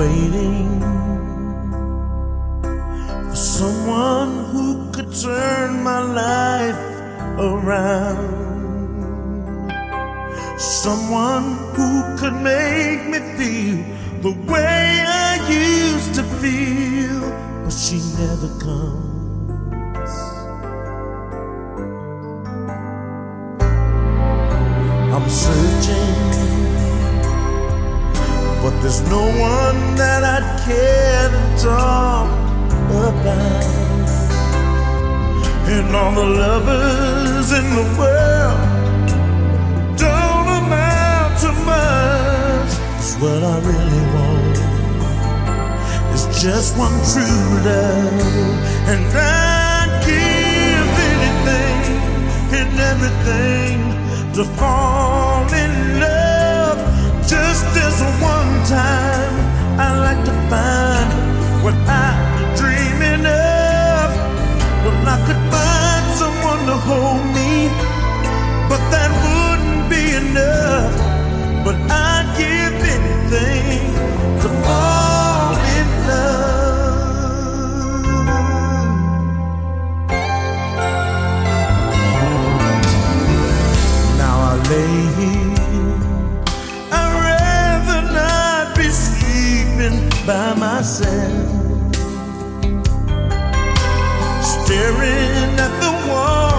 waiting for someone who could turn my life around. Someone who could make me feel the way I used to feel, but she never comes. But there's no one that I'd care to talk about. And all the lovers in the world don't amount to much. 'Cause what I really want is just one true love. And I'd give anything and everything to fall hold me, but that wouldn't be enough. But I'd give anything to fall in love. Now I lay here. I'd rather not be sleeping by myself staring at the wall.